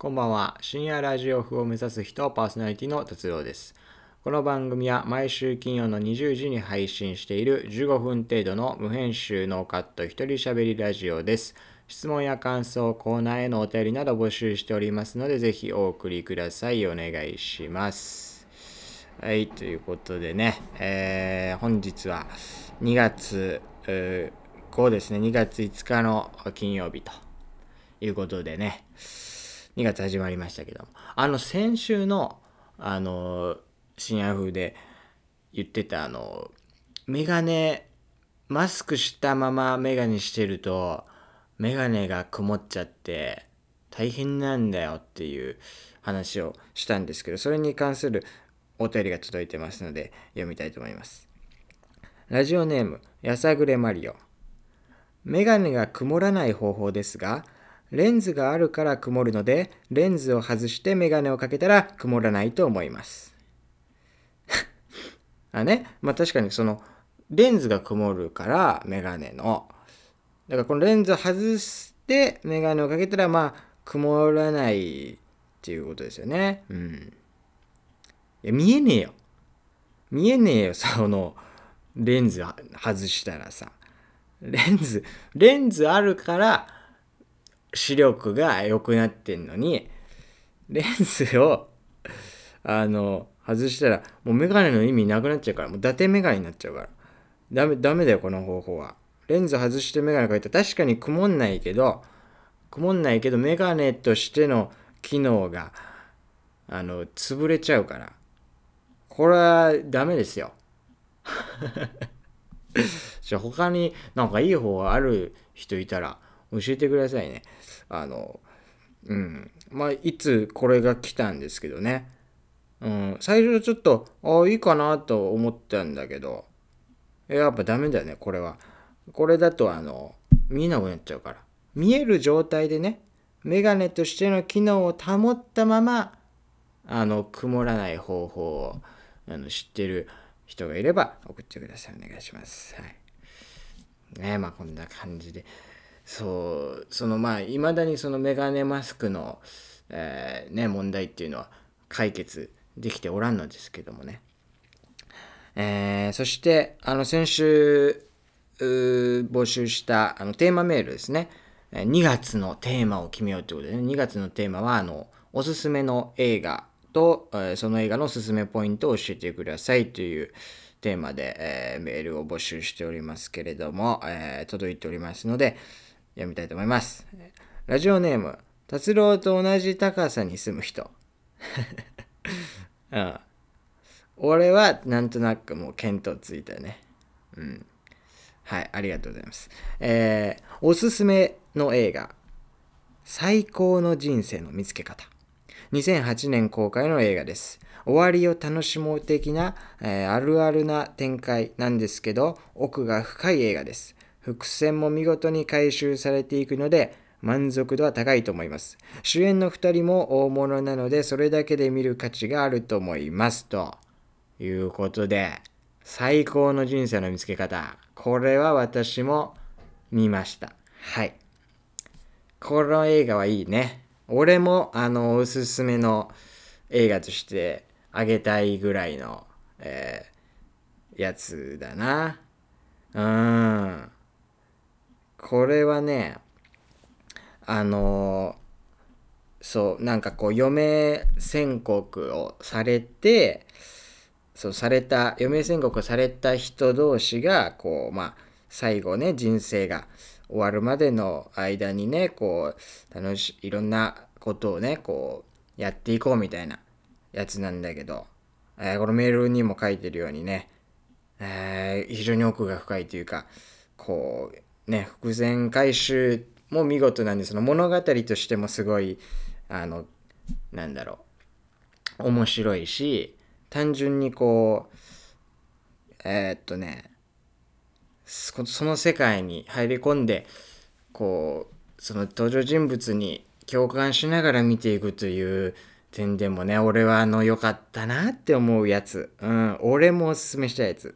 こんばんは。深夜ラジオ風を目指す人、パーソナリティの達郎です。この番組は毎週金曜の20時に配信している15分程度の無編集ノーカット一人喋りラジオです。質問や感想、コーナーへのお便りなど募集しておりますので、ぜひお送りください。お願いします。はい、ということでね、えー本日は2月えー5ですね、2月5日の金曜日ということでね、2月始まりましたけども、あの先週の、あの、深夜風で言ってた、あの、メガネ、マスクしたままメガネしてると、メガネが曇っちゃって、大変なんだよっていう話をしたんですけど、それに関するお便りが届いてますので、読みたいと思います。ラジオネーム、やさぐれマリオ。メガネが曇らない方法ですが、レンズがあるから曇るので、レンズを外してメガネをかけたら曇らないと思います。あね、まあ確かにその、レンズが曇るから、メガネの。だからこのレンズを外してメガネをかけたら、まあ、曇らないっていうことですよね。うん。いや、見えねえよ。見えねえよ、その、レンズ外したらさ。レンズ、レンズあるから、視力が良くなってんのに、レンズを、あの、外したら、もうメガネの意味なくなっちゃうから、もう伊達メガネになっちゃうから。ダメ、ダメだよ、この方法は。レンズ外してメガネかけたら確かに曇んないけど、曇んないけど、メガネとしての機能が、あの、潰れちゃうから。これはダメですよ。じゃあ他になんかいい方がある人いたら教えてくださいね。あの、うん。まあ、いつこれが来たんですけどね。うん。最初ちょっと、ああ、いいかなと思ったんだけど、やっぱダメだよね、これは。これだと、あの、見えなくなっちゃうから。見える状態でね、メガネとしての機能を保ったまま、あの、曇らない方法をあの知ってる人がいれば送ってください。お願いします。はい。ねまあこんな感じで。そう、そのまあ、いまだにそのメガネマスクの、えーね、問題っていうのは解決できておらんのですけどもね。えーそして、あの、先週、募集したあのテーマメールですね。え2月のテーマを決めようということでね、2月のテーマは、あの、おすすめの映画と、えその映画のおすすめポイントを教えてくださいというテーマで、えーメールを募集しておりますけれども、えー届いておりますので、読みたいと思います。ラジオネーム、達郎と同じ高さに住む人。うん。俺はなんとなくもう見当ついたね。うん。はい、ありがとうございます。えー、おすすめの映画、最高の人生の見つけ方。2008年公開の映画です。終わりを楽しもう的な、えーあるあるな展開なんですけど、奥が深い映画です。伏線も見事に回収されていくので、満足度は高いと思います。主演の2人も大物なので、それだけで見る価値があると思います。ということで、最高の人生の見つけ方。これは私も見ました。はい。この映画はいいね。俺も、あの、おすすめの映画としてあげたいぐらいの、えーやつだな。うーん。これはね、あのそう、なんかこう、余命宣告をされて、そう、された、余命宣告をされた人同士が、こう、まあ、最後ね、人生が終わるまでの間にね、こう、楽しい、いろんなことをね、こう、やっていこうみたいなやつなんだけど、えーこのメールにも書いてるようにね、えー非常に奥が深いというか、こう、ね、伏線回収も見事なんで、その物語としてもすごい、あの、なんだろう、面白いし、単純にこう、えーっとね、その世界に入り込んで、こう、その登場人物に共感しながら見ていくという点でもね、俺はあの良かったなって思うやつ。うん、俺もおすすめしたやつ。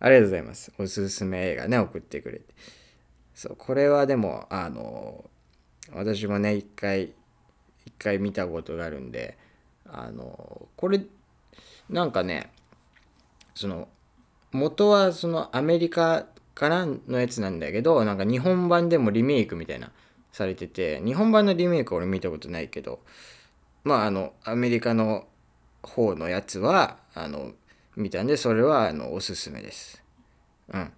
ありがとうございます。おすすめ映画ね、送ってくれて。そう、これはでも、あの、私もね一回一回見たことがあるんであのこれなんかねその元はそのアメリカからのやつなんだけどなんか日本版でもリメイクみたいなされてて日本版のリメイク俺見たことないけどまああのアメリカの方のやつはあの見たんでそれはあのおすすめです。うん。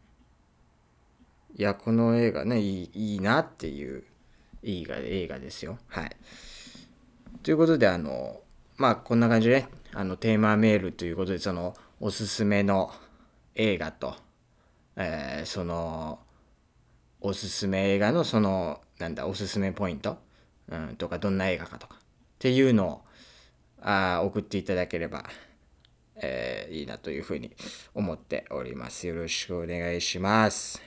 いやこの映画ねいいいいなっていう映画映画ですよ。はい。ということであのまあこんな感じで、ね、あのテーマメールということでそのおすすめの映画と、えー、そのおすすめ映画のそのなんだおすすめポイント、うん、とかどんな映画かとかっていうのをあ送っていただければ、えー、いいなというふうに思っております。よろしくお願いします。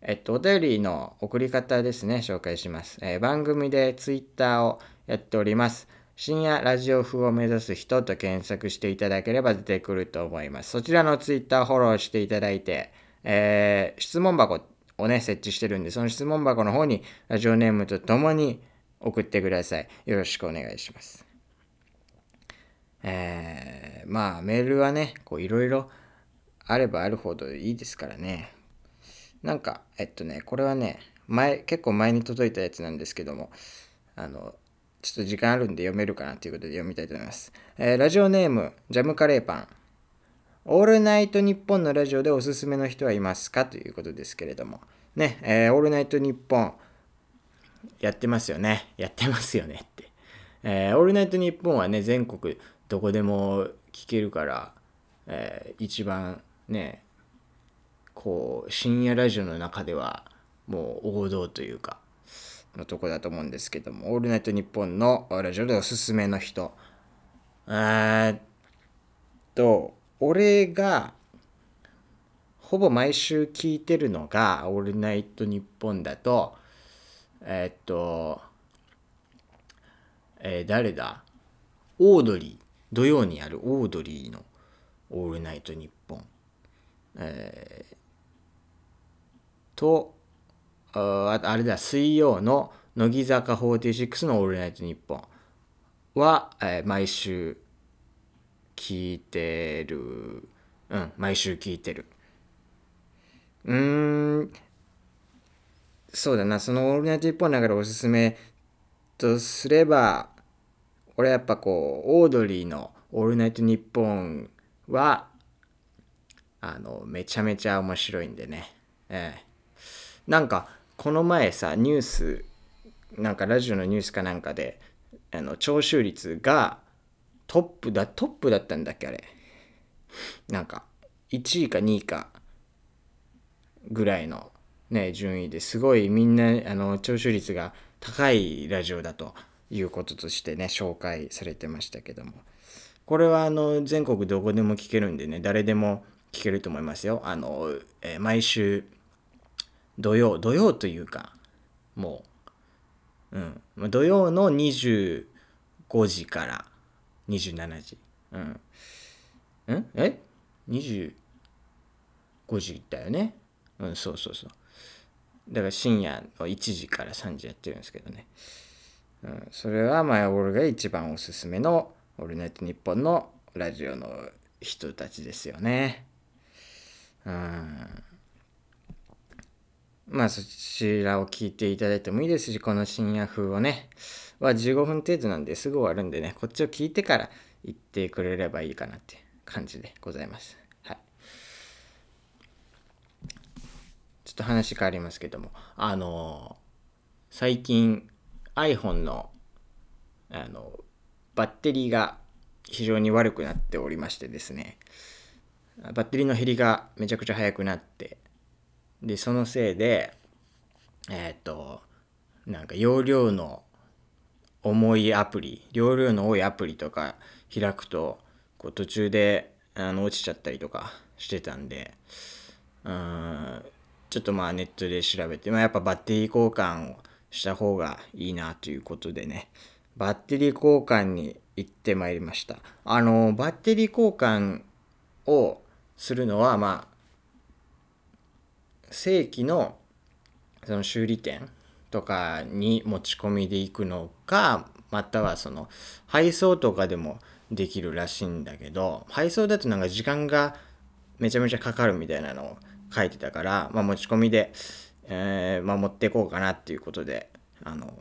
えっと、お便りの送り方ですね、紹介します。えー、番組で Twitter をやっております。深夜ラジオ風を目指す人と検索していただければ出てくると思います。そちらの Twitter フォローしていただいて、えー、質問箱をね、設置してるんで、その質問箱の方にラジオネームとともに送ってください。よろしくお願いします。えー、まあ、メールはね、こういろいろあればあるほどいいですからね。なんか、えっとね、これはね、前、結構前に届いたやつなんですけども、あの、ちょっと時間あるんで読めるかなということで読みたいと思います。えー、ラジオネーム、ジャムカレーパン。オールナイトニッポンのラジオでおすすめの人はいますかということですけれども。ね、えー、オールナイトニッポン、やってますよね。やってますよねって。えー、オールナイトニッポンはね、全国どこでも聞けるから、えー、一番ね、こう、深夜ラジオの中では、もう王道というか、のとこだと思うんですけども、オールナイトニッポンのラジオでおすすめの人。え、っと、俺が、ほぼ毎週聞いてるのが、オールナイトニッポンだと、えー、っと、えー、誰だ？オードリー。土曜にあるオードリーのオールナイトニッポン。えー、と、ああれだ、水曜の乃木坂46のオールナイトニッポンは、えー、毎週聞いてる。うん、毎週聞いてる。うーん、そうだな、そのオールナイトニッポンの中でおすすめとすれば、俺やっぱこう、オードリーのオールナイトニッポンは、あの、めちゃめちゃ面白いんでね。ええなんか、この前さ、ニュース、なんかラジオのニュースかなんかで、あの、聴取率がトップだ、トップだったんだっけ、あれ。なんか、1位か2位かぐらいのね、順位ですごいみんな、あの、聴取率が高いラジオだということとしてね、紹介されてましたけども。これはあの、全国どこでも聞けるんでね、誰でも聞けると思いますよ。あの、えー、毎週、土曜、土曜というか、もう、うん、土曜の25時から27時。うん。ん？え ?25 時だよね？うん、そうそうそう。だから深夜の1時から3時やってるんですけどね。うん、それはまあ俺が一番おすすめの「オールナイトニッポン」のラジオの人たちですよね。うん。まあそちらを聞いていただいてもいいですし、この深夜風をね、は15分程度なんですぐ終わるんでね、こっちを聞いてから言ってくれればいいかなって感じでございます。はい。ちょっと話変わりますけども、あのー、最近 iPhone の、あの、バッテリーが非常に悪くなっておりましてですね、バッテリーの減りがめちゃくちゃ速くなって、で、そのせいで、えっ、ー、と、なんか容量の重いアプリ、容量の多いアプリとか開くと、こう途中であの落ちちゃったりとかしてたんで、うん、ちょっとまあネットで調べて、まあ、やっぱバッテリー交換をした方がいいなということでね、バッテリー交換に行ってまいりました。あの、バッテリー交換をするのは、まあ、正規のその修理店とかに持ち込みで行くのかまたはその配送とかでもできるらしいんだけど配送だとなんか時間がめちゃめちゃかかるみたいなのを書いてたから、まあ、持ち込みで、えーまあ、持っていこうかなっていうことであの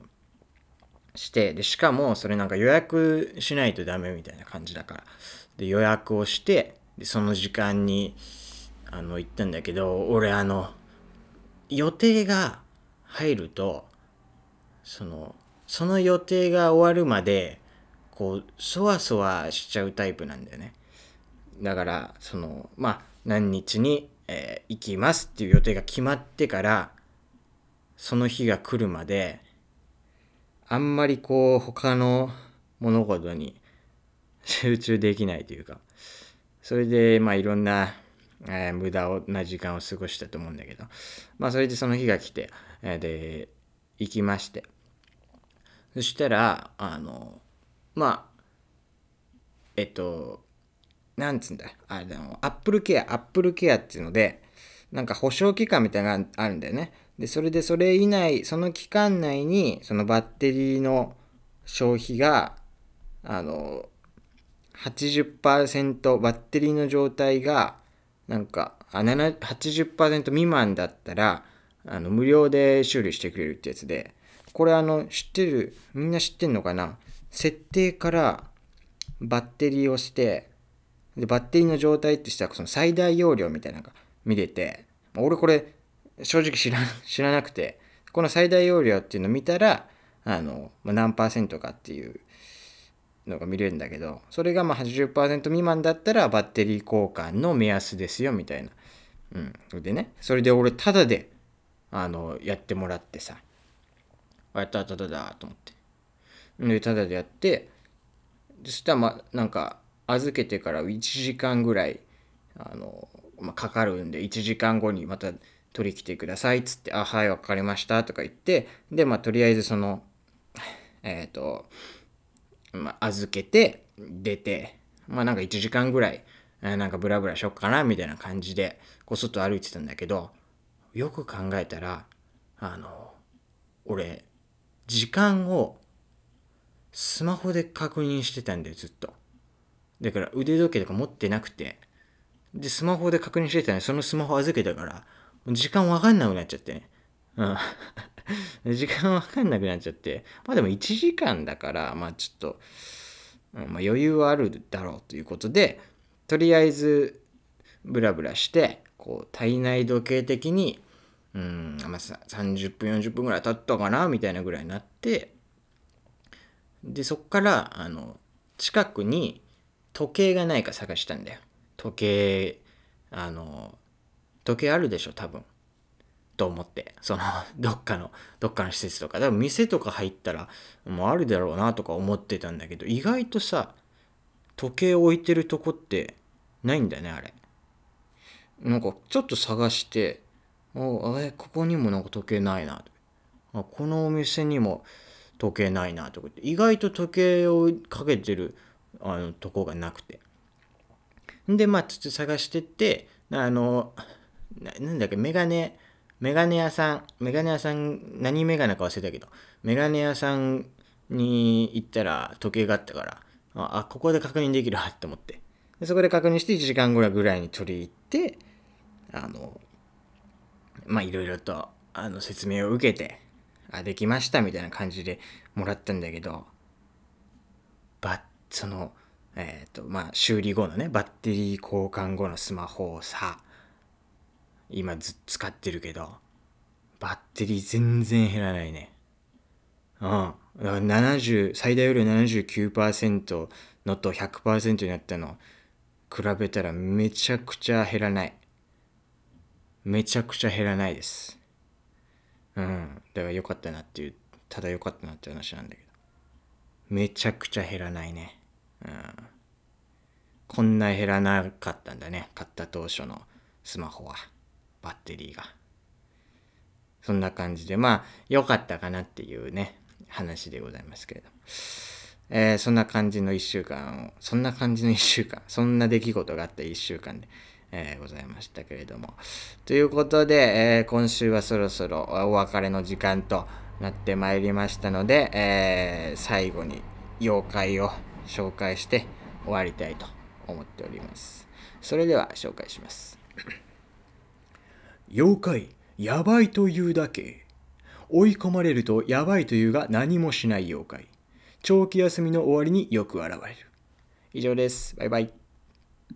してでしかもそれなんか予約しないとダメみたいな感じだから。で予約をしてでその時間にあの行ったんだけど俺あの予定が入るとそのその予定が終わるまでこうそわそわしちゃうタイプなんだよね。だからそのまあ何日に、えー、行きますっていう予定が決まってからその日が来るまであんまりこう他の物事に集中できないというかそれでまあいろんな、えー、無駄な時間を過ごしたと思うんだけどまあそれでその日が来て、えー、で行きまして。そしたらあのまあえっとなんつんだ？あのアップルケアアップルケアっていうのでなんか保証期間みたいなのがあるんだよね。でそれでそれ以内その期間内にそのバッテリーの消費があの80%バッテリーの状態がなんかあ80%未満だったらあの無料で修理してくれるってやつで。これあの知ってる？みんな知ってんのかな？設定からバッテリーをしてでバッテリーの状態ってしたらその最大容量みたいなのが見れて俺これ正直知ら 知らなくてこの最大容量っていうのを見たらあの、何パーセントかっていうのが見れるんだけどそれがまあ80%未満だったらバッテリー交換の目安ですよみたいな。うん、でねそれで俺タダであのやってもらってさ。あやったただだと思って。でタダでやってそしたらまあなんか預けてから1時間ぐらいあの、まあ、かかるんで1時間後にまた取り来てくださいっつって「あはい分かりました」とか言ってでまあとりあえずそのえっ、ー、とまあ、預けて出てまあなんか1時間ぐらい、えー、なんかブラブラしよっかなみたいな感じでこう外歩いてたんだけどよく考えたらあの俺時間をスマホで確認してたんだよずっと。だから腕時計とか持ってなくてでスマホで確認してたのにそのスマホ預けたから時間わかんなくなっちゃって。ねうん。時間わかんなくなっちゃって。まあでも1時間だからまあちょっと、うんまあ、余裕はあるだろうということでとりあえずブラブラしてこう体内時計的にうん、まあ、30分40分ぐらい経ったかなみたいなぐらいになってでそっからあの近くに時計がないか探したんだよ。時計あの時計あるでしょ多分。と思って。その どっかのどっかの施設とか。多分店とか入ったらもうあるだろうなとか思ってたんだけど意外とさ時計置いてるとこってないんだよねあれ。なんかちょっと探してあえここにもなんか時計ないなと。あこのお店にも時計ないなとかって。意外と時計をかけてるあのとこがなくて。でまあちょっと探してってあのなんだっけメガネメガネ屋さんメガネ屋さん何メガネか忘れたけどメガネ屋さんに行ったら時計があったからああここで確認できるって思って。でそこで確認して1時間ぐらいぐらいに取り入ってあのまあいろいろとあの説明を受けてあできましたみたいな感じでもらったんだけどそのえっ、ー、とまあ修理後のねバッテリー交換後のスマホをさ今ず使ってるけどバッテリー全然減らないね。うん。だから70最大より79%のと100%になったの比べたらめちゃくちゃ減らない。めちゃくちゃ減らないです。うん。だから良かったなっていうただ良かったなって話なんだけど。めちゃくちゃ減らないね。うん。こんな減らなかったんだね。買った当初のスマホは。バッテリーが。そんな感じで。まあ良かったかなっていうね話でございますけれども、えー、そんな感じの1週間をそんな感じの1週間。そんな出来事があった1週間でえー、ございましたけれども。ということで、えー、今週はそろそろお別れの時間となってまいりましたので、え、最後に妖怪を紹介して終わりたいと思っております。それでは紹介します。妖怪やばいというだけ。追い込まれるとやばいというが何もしない妖怪。長期休みの終わりによく現れる。以上です。バイバイ。